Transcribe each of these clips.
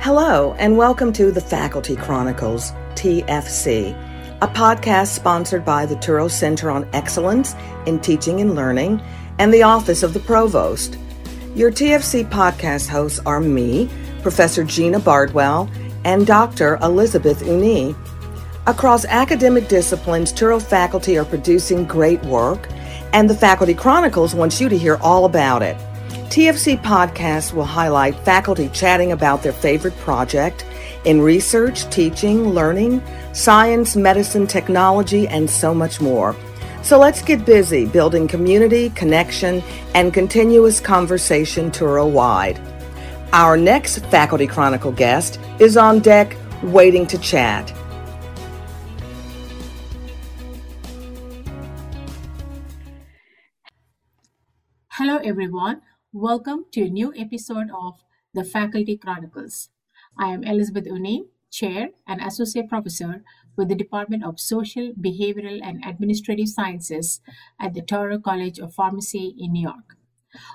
Hello, and welcome to the Faculty Chronicles, TFC, a podcast sponsored by the Touro Center on Excellence in Teaching and Learning and the Office of the Provost. Your TFC podcast hosts are me, Professor Gina Bardwell, and Dr. Elizabeth Unni. Across academic disciplines, Touro faculty are producing great work, and the Faculty Chronicles wants you to hear all about it. TFC podcasts will highlight faculty chatting about their favorite project in research, teaching, learning, science, medicine, technology, and so much more. So let's get busy building community, connection, and continuous conversation Touro wide. Our next Faculty Chronicle guest is on deck waiting to chat. Hello, everyone. Welcome to a new episode of the Faculty Chronicles. I am Elizabeth Unni, Chair and Associate Professor with the Department of Social, Behavioral, and Administrative Sciences at the Touro College of Pharmacy in New York.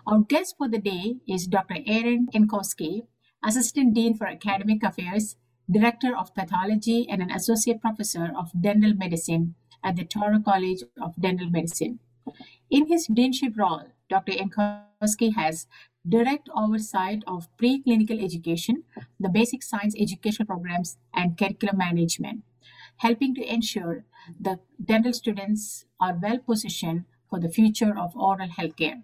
Our guest for the day is Dr. Aaron Yancoskie, Assistant Dean for Academic Affairs, Director of Pathology, and an Associate Professor of Dental Medicine at the Touro College of Dental Medicine. In his deanship role, Dr. Yancoskie has direct oversight of preclinical education, the basic science education programs, and curriculum management, helping to ensure the dental students are well positioned for the future of oral healthcare.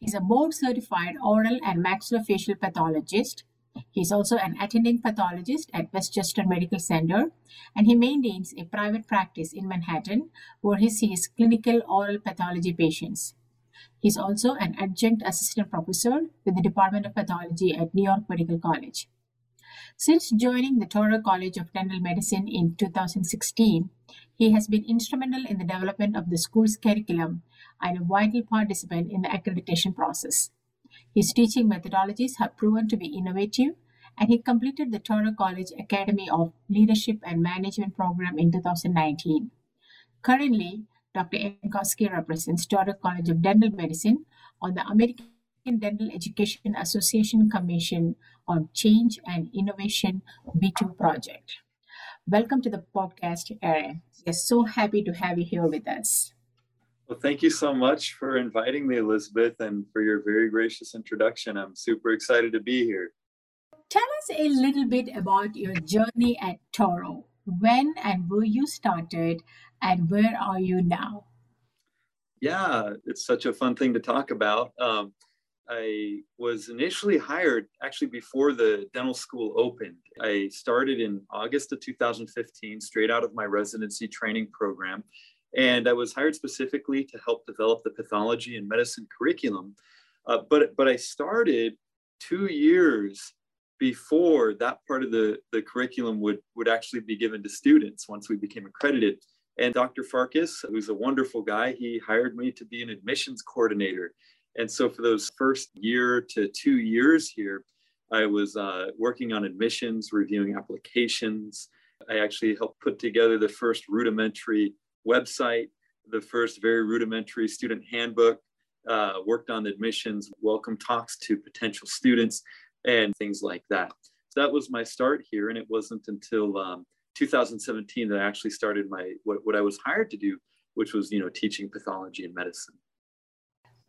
He's a board certified oral and maxillofacial pathologist. He's also an attending pathologist at Westchester Medical Center, and he maintains a private practice in Manhattan where he sees clinical oral pathology patients. He's also an adjunct assistant professor with the Department of Pathology at New York Medical College. Since joining the Touro College of Dental Medicine in 2016, he has been instrumental in the development of the school's curriculum and a vital participant in the accreditation process. His teaching methodologies have proven to be innovative, and he completed the Touro College Academy of Leadership and Management program in 2019. Currently, Dr. Yancoskie represents Touro College of Dental Medicine on the American Dental Education Association Commission on Change and Innovation B2 project. Welcome to the podcast, Aaron. We're so happy to have you here with us. Well, thank you so much for inviting me, Elizabeth, and for your very gracious introduction. I'm super excited to be here. Tell us a little bit about your journey at Touro. When and where you started, and where are you now? Yeah, it's such a fun thing to talk about. Um, I was initially hired actually before the dental school opened. I started in August of 2015, straight out of my residency training program. And I was hired specifically to help develop the pathology and medicine curriculum. Uh, but, but I started two years before that part of the, the curriculum would, would actually be given to students once we became accredited. And Dr. Farkas, who's a wonderful guy, he hired me to be an admissions coordinator. And so for those first year to two years here, I was uh, working on admissions, reviewing applications. I actually helped put together the first rudimentary website, the first very rudimentary student handbook, uh, worked on admissions, welcome talks to potential students, and things like that. So that was my start here. And it wasn't until um, 2017 that I actually started my what, what I was hired to do, which was you know teaching pathology and medicine.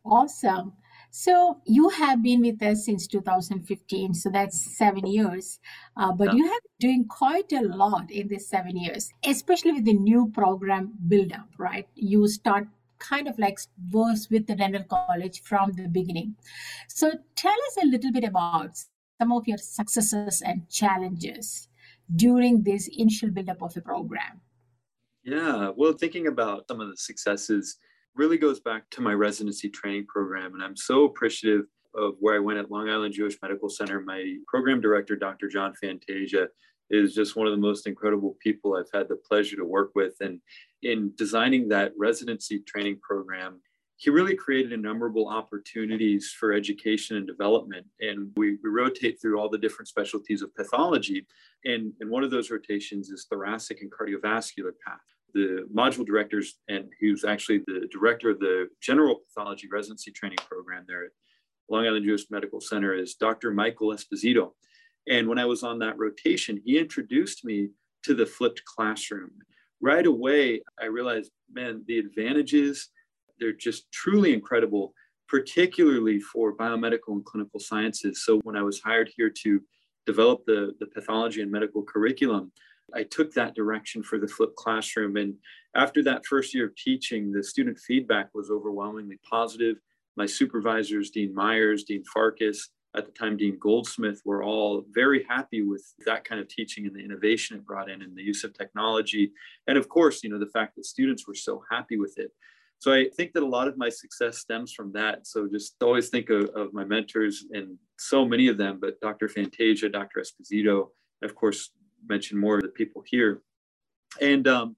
Awesome. So you have been with us since 2015, so that's seven years. Uh, but yeah. you have been doing quite a lot in these seven years, especially with the new program build up, right? You start kind of like was with the dental college from the beginning. So tell us a little bit about some of your successes and challenges during this initial buildup of the program? Yeah, well, thinking about some of the successes really goes back to my residency training program. And I'm so appreciative of where I went at Long Island Jewish Medical Center. My program director, Dr. John Fantasia, is just one of the most incredible people I've had the pleasure to work with. And in designing that residency training program, he really created innumerable opportunities for education and development. And we, we rotate through all the different specialties of pathology. And, and one of those rotations is thoracic and cardiovascular path. The module directors, and who's actually the director of the general pathology residency training program there at Long Island Jewish Medical Center, is Dr. Michael Esposito. And when I was on that rotation, he introduced me to the flipped classroom. Right away, I realized, man, the advantages, they're just truly incredible, particularly for biomedical and clinical sciences. So when I was hired here to develop the, the pathology and medical curriculum, I took that direction for the flipped classroom. And after that first year of teaching, the student feedback was overwhelmingly positive. My supervisors, Dean Myers, Dean Farkas, at the time Dean Goldsmith, were all very happy with that kind of teaching and the innovation it brought in and the use of technology. And of course, you know, the fact that students were so happy with it. So I think that a lot of my success stems from that. So just always think of, of my mentors and so many of them, but Dr. Fantasia, Dr. Esposito, of course, mention more of the people here. And um,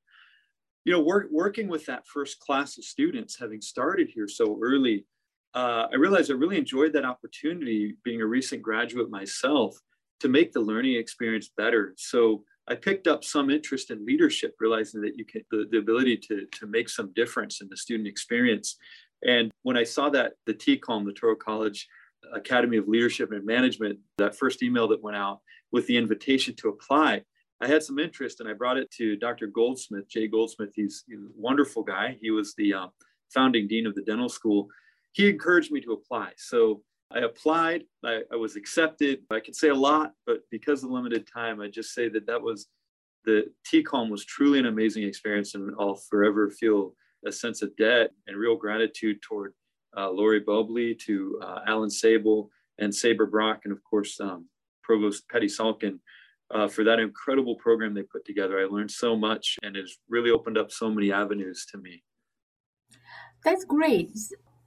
you know, work, working with that first class of students, having started here so early, uh, I realized I really enjoyed that opportunity being a recent graduate myself to make the learning experience better. So I picked up some interest in leadership, realizing that you can the, the ability to, to make some difference in the student experience. And when I saw that the TCOM, the Touro College Academy of Leadership and Management, that first email that went out with the invitation to apply, I had some interest and I brought it to Dr. Goldsmith, Jay Goldsmith. He's, he's a wonderful guy. He was the uh, founding dean of the dental school. He encouraged me to apply. So I applied, I, I, was accepted. I could say a lot, but because of limited time, I just say that that was the TCOM was truly an amazing experience, and I'll forever feel a sense of debt and real gratitude toward uh, Lori Bobley, to uh, Alan Sable, and Saber Brock, and of course um, Provost Patty Salkin uh, for that incredible program they put together. I learned so much, and it's really opened up so many avenues to me. That's great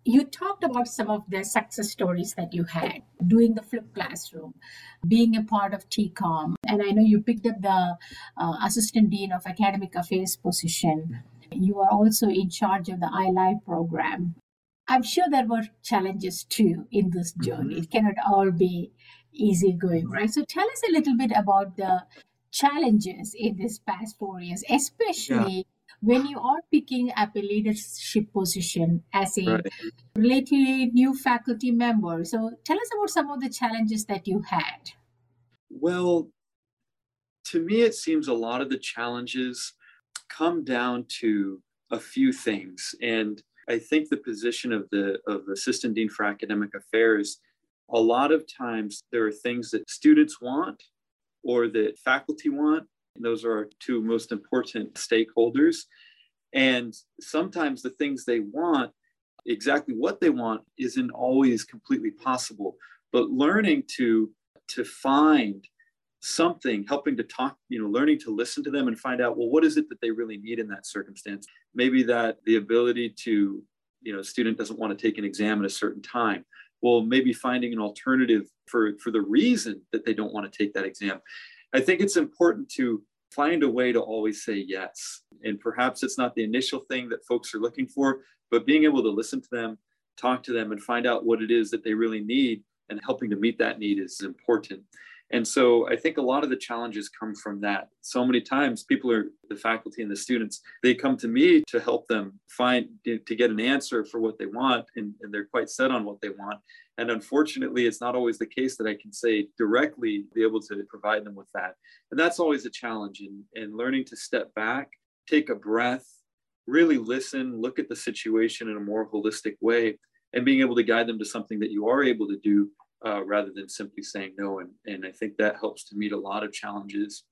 you talked about some of the success stories that you had doing the flipped classroom, being a part of TCOM, and I know you picked up the uh, assistant dean of academic affairs position. You are also in charge of the iLive program. I'm sure there were challenges too in this journey. Mm-hmm. It cannot all be easy going, right? So tell us a little bit about the challenges in this past four years, especially. When you are picking up a leadership position as a right. relatively new faculty member. So tell us about some of the challenges that you had. Well, to me, it seems a lot of the challenges come down to a few things. And I think the position of the of assistant dean for academic affairs, a lot of times there are things that students want or that faculty want those are our two most important stakeholders. And sometimes the things they want, exactly what they want, isn't always completely possible. But learning to to find something, helping to talk, you know, learning to listen to them and find out, well, what is it that they really need in that circumstance? Maybe that the ability to, you know, a student doesn't want to take an exam at a certain time. Well, maybe finding an alternative for, for the reason that they don't want to take that exam. I think it's important to find a way to always say yes. And perhaps it's not the initial thing that folks are looking for, but being able to listen to them, talk to them, and find out what it is that they really need and helping to meet that need is important. And so I think a lot of the challenges come from that. So many times, people are the faculty and the students, they come to me to help them find, to get an answer for what they want, and, and they're quite set on what they want. And unfortunately, it's not always the case that I can say directly be able to provide them with that. And that's always a challenge in, in learning to step back, take a breath, really listen, look at the situation in a more holistic way, and being able to guide them to something that you are able to do uh, rather than simply saying no. And, and I think that helps to meet a lot of challenges.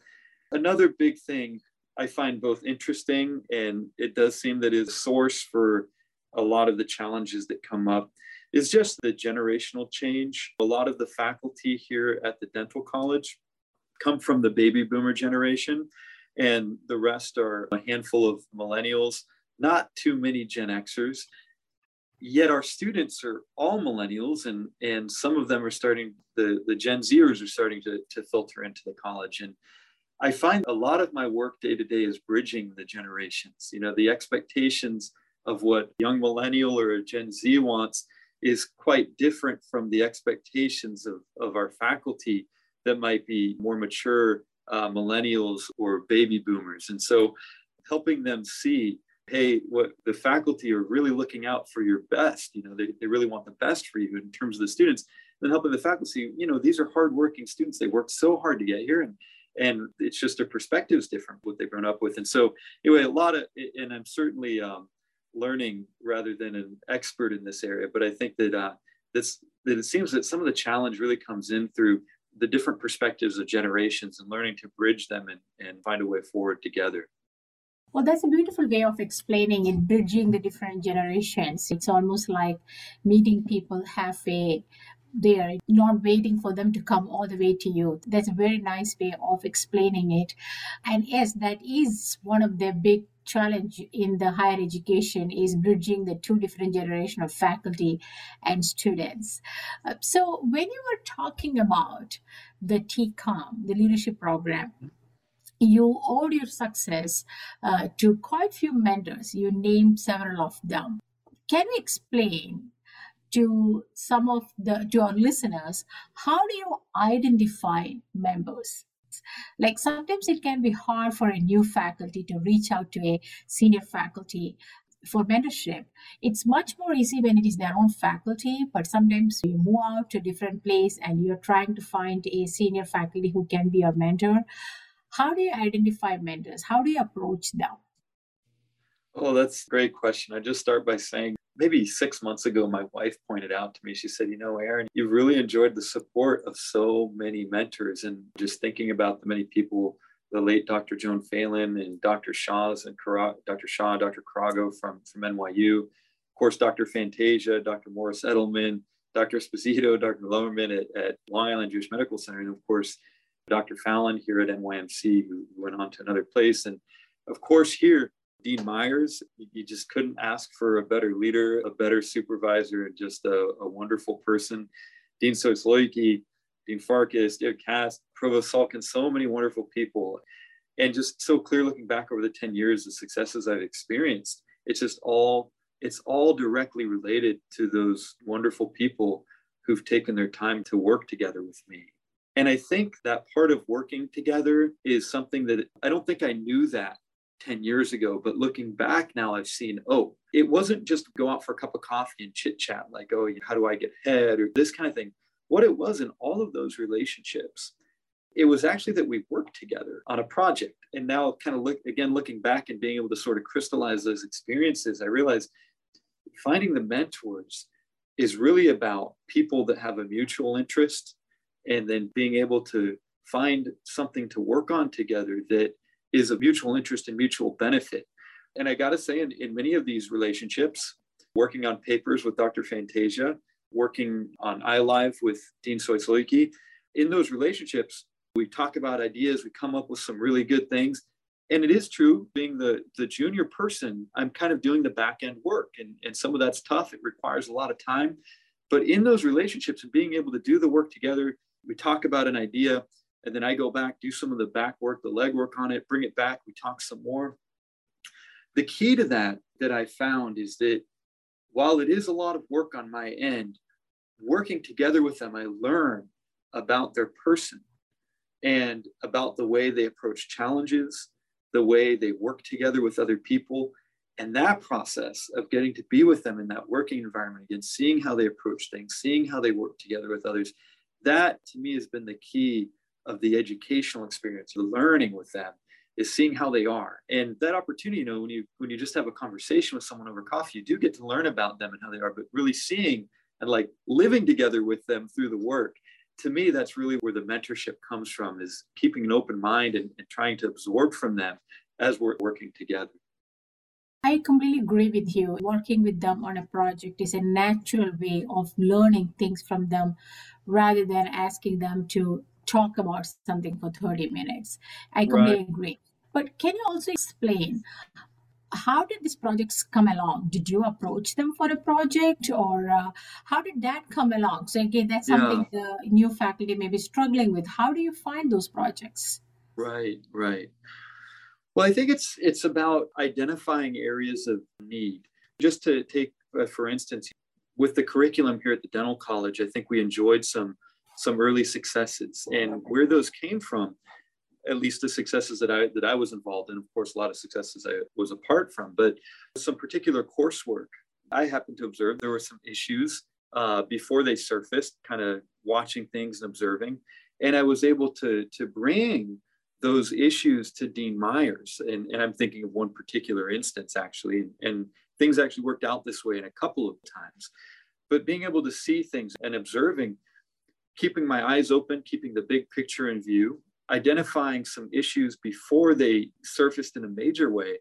Another big thing I find both interesting and it does seem that is source for a lot of the challenges that come up is just the generational change. A lot of the faculty here at the dental college come from the baby boomer generation, and the rest are a handful of millennials, not too many Gen Xers. Yet our students are all millennials, and, and some of them are starting, the, the Gen Zers are starting to, to filter into the college. And I find a lot of my work day to day is bridging the generations. You know, the expectations of what young millennial or a Gen Z wants is quite different from the expectations of, of our faculty that might be more mature uh, millennials or baby boomers. And so helping them see, hey, what the faculty are really looking out for your best, you know, they, they really want the best for you in terms of the students. then helping the faculty, you know, these are hardworking students. They worked so hard to get here and and it's just their perspective is different what they've grown up with. And so anyway, a lot of and I'm certainly um, learning rather than an expert in this area, but I think that uh, that it seems that some of the challenge really comes in through the different perspectives of generations and learning to bridge them and, and find a way forward together. Well, that's a beautiful way of explaining it, bridging the different generations. It's almost like meeting people halfway there, not waiting for them to come all the way to you. That's a very nice way of explaining it. And yes, that is one of the big challenge in the higher education is bridging the two different generation of faculty and students. Uh, so when you were talking about the TCOM, the leadership program, you owed your success uh, to quite few mentors. You named several of them. Can you explain to some of the to our listeners how do you identify members? Like sometimes it can be hard for a new faculty to reach out to a senior faculty for mentorship. It's much more easy when it is their own faculty, but sometimes you move out to a different place and you're trying to find a senior faculty who can be your mentor. How do you identify mentors? How do you approach them? Oh, that's a great question. I just start by saying maybe six months ago, my wife pointed out to me, she said, You know, Aaron, you've really enjoyed the support of so many mentors. And just thinking about the many people, the late Dr. Joan Phelan and Dr. Shaw's and Dr. Shaw, Dr. Carago from, from NYU, of course, Dr. Fantasia, Dr. Morris Edelman, Dr. Esposito, Dr. Lowerman at, at Long Island Jewish Medical Center, and of course, Dr. Fallon here at NYMC, who went on to another place. And of course, here, Dean Myers, you just couldn't ask for a better leader, a better supervisor, and just a, a wonderful person. Dean Soisloiki, Dean Farkas, David Cass, Provost Salkin, so many wonderful people. And just so clear looking back over the 10 years, the successes I've experienced, it's just all, it's all directly related to those wonderful people who've taken their time to work together with me. And I think that part of working together is something that I don't think I knew that 10 years ago, but looking back now, I've seen, oh, it wasn't just go out for a cup of coffee and chit chat, like, oh, how do I get ahead or this kind of thing. What it was in all of those relationships, it was actually that we worked together on a project. And now, kind of look again, looking back and being able to sort of crystallize those experiences, I realized finding the mentors is really about people that have a mutual interest and then being able to find something to work on together that is a mutual interest and mutual benefit. And I got to say, in, in many of these relationships, working on papers with Dr. Fantasia, working on iLive with Dean Soisloiki, in those relationships, we talk about ideas, we come up with some really good things. And it is true, being the, the junior person, I'm kind of doing the back end work. And, and some of that's tough. It requires a lot of time. But in those relationships and being able to do the work together, we talk about an idea and then I go back, do some of the back work, the leg work on it, bring it back, we talk some more. The key to that that I found is that while it is a lot of work on my end, working together with them, I learn about their person and about the way they approach challenges, the way they work together with other people. And that process of getting to be with them in that working environment, again, seeing how they approach things, seeing how they work together with others, that to me has been the key of the educational experience, the learning with them is seeing how they are. And that opportunity, you know, when you when you just have a conversation with someone over coffee, you do get to learn about them and how they are, but really seeing and like living together with them through the work. To me, that's really where the mentorship comes from is keeping an open mind and, and trying to absorb from them as we're working together. I completely agree with you. Working with them on a project is a natural way of learning things from them rather than asking them to talk about something for 30 minutes. I completely right. agree. But can you also explain how did these projects come along? Did you approach them for a project or uh, how did that come along? So, again, that's something yeah. the new faculty may be struggling with. How do you find those projects? Right, right. Well, I think it's it's about identifying areas of need. Just to take, uh, for instance, with the curriculum here at the dental college, I think we enjoyed some some early successes and where those came from at least the successes that I that I was involved in. Of course, a lot of successes I was apart from, but some particular coursework I happened to observe there were some issues uh, before they surfaced, kind of watching things and observing. And I was able to, to bring those issues to Dean Myers. And, and I'm thinking of one particular instance actually, and things actually worked out this way in a couple of times. But being able to see things and observing, keeping my eyes open, keeping the big picture in view, identifying some issues before they surfaced in a major way,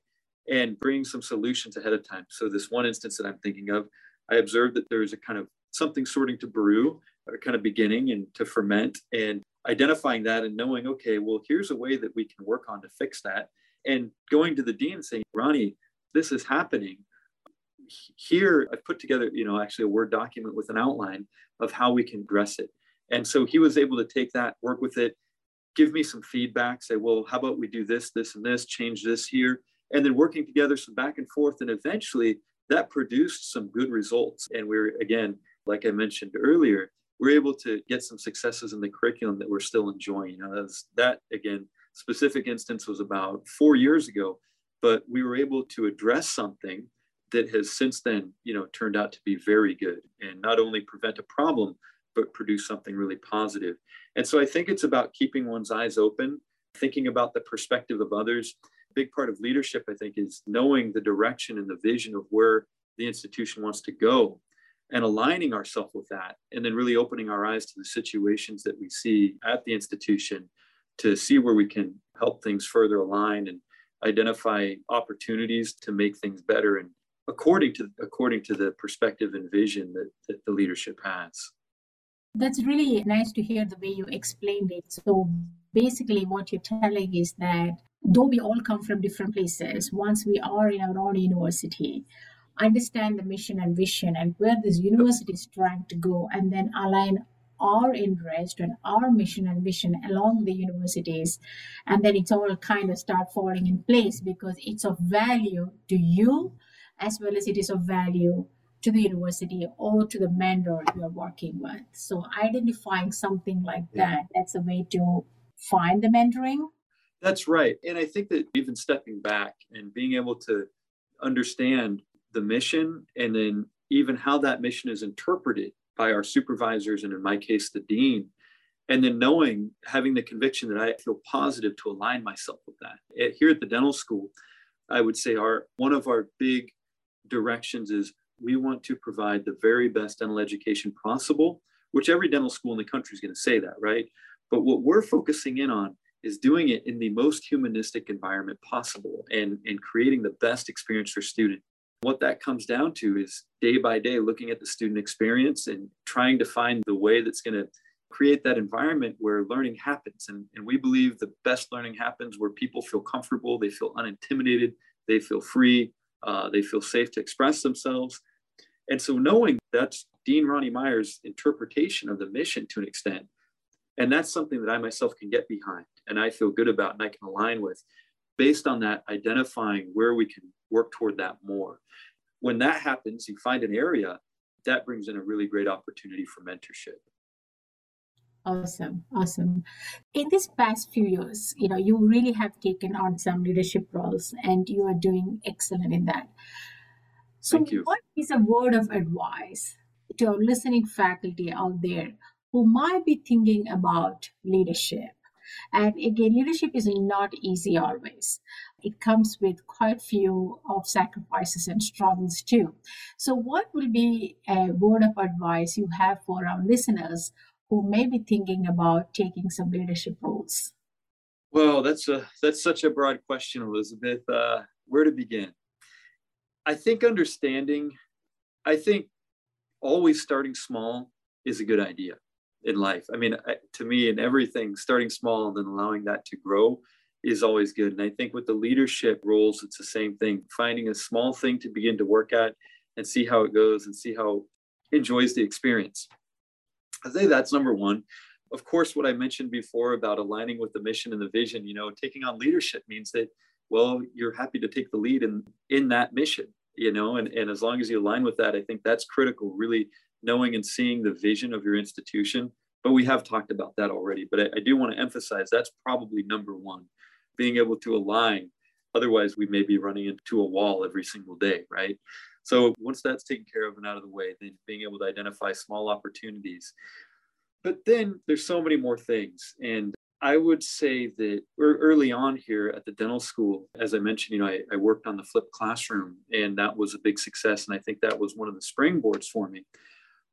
and bringing some solutions ahead of time. So, this one instance that I'm thinking of, I observed that there's a kind of something sorting to brew, or kind of beginning and to ferment, and identifying that and knowing, okay, well, here's a way that we can work on to fix that. And going to the dean saying, Ronnie, this is happening. Here, I've put together, you know, actually a Word document with an outline of how we can address it. And so he was able to take that, work with it, give me some feedback, say, well, how about we do this, this, and this, change this here, and then working together some back and forth. And eventually that produced some good results. And we're, again, like I mentioned earlier, we're able to get some successes in the curriculum that we're still enjoying. You know, that again, specific instance was about four years ago, but we were able to address something that has since then, you know, turned out to be very good and not only prevent a problem, but produce something really positive. And so I think it's about keeping one's eyes open, thinking about the perspective of others. A big part of leadership, I think, is knowing the direction and the vision of where the institution wants to go and aligning ourselves with that and then really opening our eyes to the situations that we see at the institution to see where we can help things further align and identify opportunities to make things better and according to according to the perspective and vision that, that the leadership has. That's really nice to hear the way you explained it. So basically what you're telling is that though we all come from different places once we are in our own university understand the mission and vision and where this university is trying to go, and then align our interest and our mission and vision along the universities. And then it's all kind of start falling in place because it's of value to you as well as it is of value to the university or to the mentor you're working with. So identifying something like that that's a way to find the mentoring. That's right. And i think that even stepping back and being able to understand the mission and then even how that mission is interpreted by our supervisors and in my case the dean. And then knowing having the conviction that i feel positive to align myself with that. Here at the dental school i would say our one of our big directions is we want to provide the very best dental education possible which every dental school in the country is going to say that right? But what we're focusing in on is doing it in the most humanistic environment possible and, and creating the best experience for students what that comes down to is day by day looking at the student experience and trying to find the way that's going to create that environment where learning happens. And, and we believe the best learning happens where people feel comfortable, they feel unintimidated, they feel free, uh, they feel safe to express themselves. And so, knowing that's Dean Ronnie Myers' interpretation of the mission to an extent, and that's something that I myself can get behind and I feel good about and I can align with based on that, identifying where we can work toward that more. When that happens, you find an area that brings in a really great opportunity for mentorship. Awesome, awesome. In these past few years, you know, you really have taken on some leadership roles and you are doing excellent in that. So, what is a word of advice to our listening faculty out there who might be thinking about leadership? And again, leadership is not easy always. It comes with quite a few of sacrifices and struggles too. So, what will be a word of advice you have for our listeners who may be thinking about taking some leadership roles? Well, that's a that's such a broad question, Elizabeth. Uh, where to begin? I think understanding. I think always starting small is a good idea in life. I mean, to me, in everything, starting small and then allowing that to grow is always good. And I think with the leadership roles, it's the same thing. Finding a small thing to begin to work at and see how it goes and see how enjoys the experience. I say that's number one. Of course, what I mentioned before about aligning with the mission and the vision, you know, taking on leadership means that, well, you're happy to take the lead in in that mission, you know, and, and as long as you align with that, I think that's critical, really knowing and seeing the vision of your institution. But we have talked about that already. But I, I do want to emphasize that's probably number one, being able to align. Otherwise, we may be running into a wall every single day, right? So once that's taken care of and out of the way, then being able to identify small opportunities. but then there's so many more things. And I would say that er, early on here at the dental school, as I mentioned, you know, I, I, worked on the flipped classroom and that was a big success. And I think that was one of the springboards for me.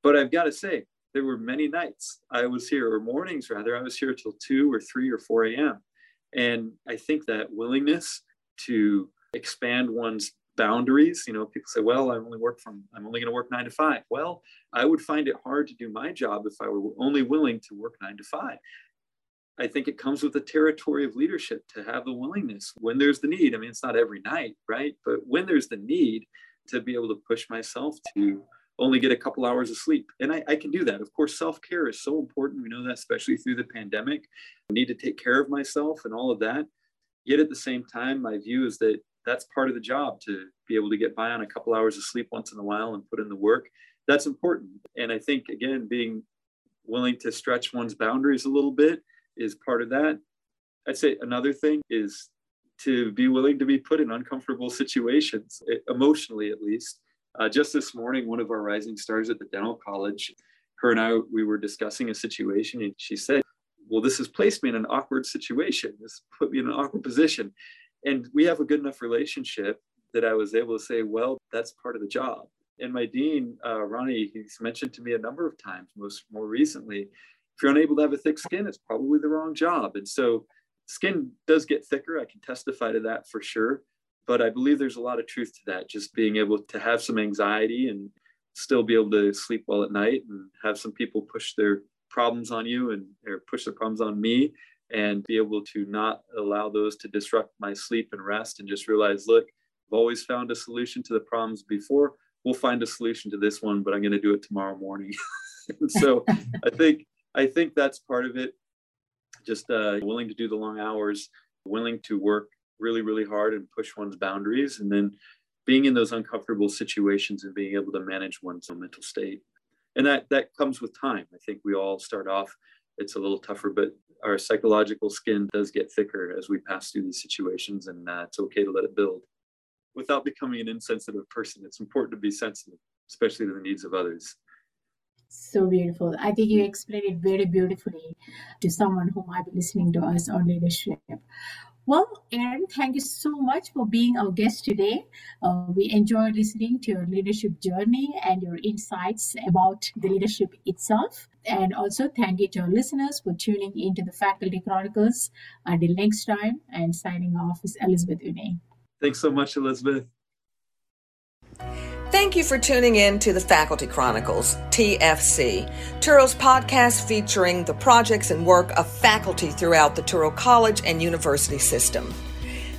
But I've got to say, there were many nights I was here, or mornings rather, I was here till 2 or 3 or 4 a.m. And I think that willingness to expand one's boundaries, you know, people say, well, I only work from, I'm only going to work nine to five. Well, I would find it hard to do my job if I were only willing to work nine to five. I think it comes with the territory of leadership to have the willingness when there's the need. I mean, it's not every night, right? But when there's the need to be able to push myself to only get a couple hours of sleep. And I, I can do that. Of course, self care is so important. We know that, especially through the pandemic. I need to take care of myself and all of that. Yet at the same time, my view is that that's part of the job to be able to get by on a couple hours of sleep once in a while and put in the work. That's important. And I think, again, being willing to stretch one's boundaries a little bit is part of that. I'd say another thing is to be willing to be put in uncomfortable situations, emotionally at least. Uh, just this morning, one of our rising stars at the dental college, her and I, we were discussing a situation, and she said, Well, this has placed me in an awkward situation. This put me in an awkward position. And we have a good enough relationship that I was able to say, Well, that's part of the job. And my dean, uh, Ronnie, he's mentioned to me a number of times, most more recently, if you're unable to have a thick skin, it's probably the wrong job. And so skin does get thicker. I can testify to that for sure but I believe there's a lot of truth to that. Just being able to have some anxiety and still be able to sleep well at night and have some people push their problems on you and or push their problems on me and be able to not allow those to disrupt my sleep and rest and just realize, look, I've always found a solution to the problems before. We'll find a solution to this one, but I'm going to do it tomorrow morning. so I think I think that's part of it. Just uh, willing to do the long hours, willing to work really, really hard and push one's boundaries. And then being in those uncomfortable situations and being able to manage one's mental state. And that, that comes with time. I think we all start off, it's a little tougher, but our psychological skin does get thicker as we pass through these situations, and uh, it's okay to let it build. Without becoming an insensitive person, it's important to be sensitive, especially to the needs of others. So beautiful. I think you explained it very beautifully to someone who might be listening to us on leadership. Well, Aaron, thank you so much for being our guest today. Uh, we enjoyed listening to your leadership journey and your insights about the leadership itself. And also, thank you to our listeners for tuning into the Faculty Chronicles. Until next time, and signing off is Elizabeth Unni. Thanks so much, Elizabeth. Thank you for tuning in to the Faculty Chronicles, TFC, Touro's podcast featuring the projects and work of faculty throughout the Touro College and University system.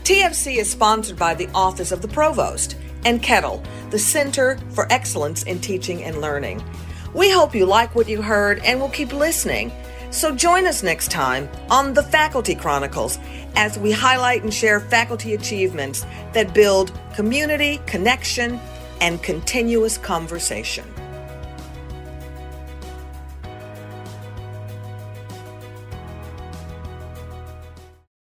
TFC is sponsored by the Office of the Provost and Kettle, the Center for Excellence in Teaching and Learning. We hope you like what you heard and will keep listening. So join us next time on the Faculty Chronicles as we highlight and share faculty achievements that build community, connection, and continuous conversation.